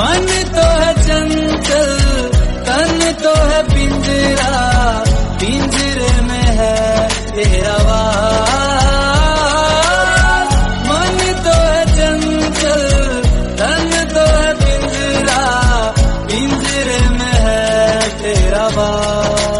मन तो है चंचल, तन तो है पिंजरा, पिंजरे में है तेरा वास। मन तो है चंचल, तन तो है पिंजरा, पिंजरे में है तेरा वास।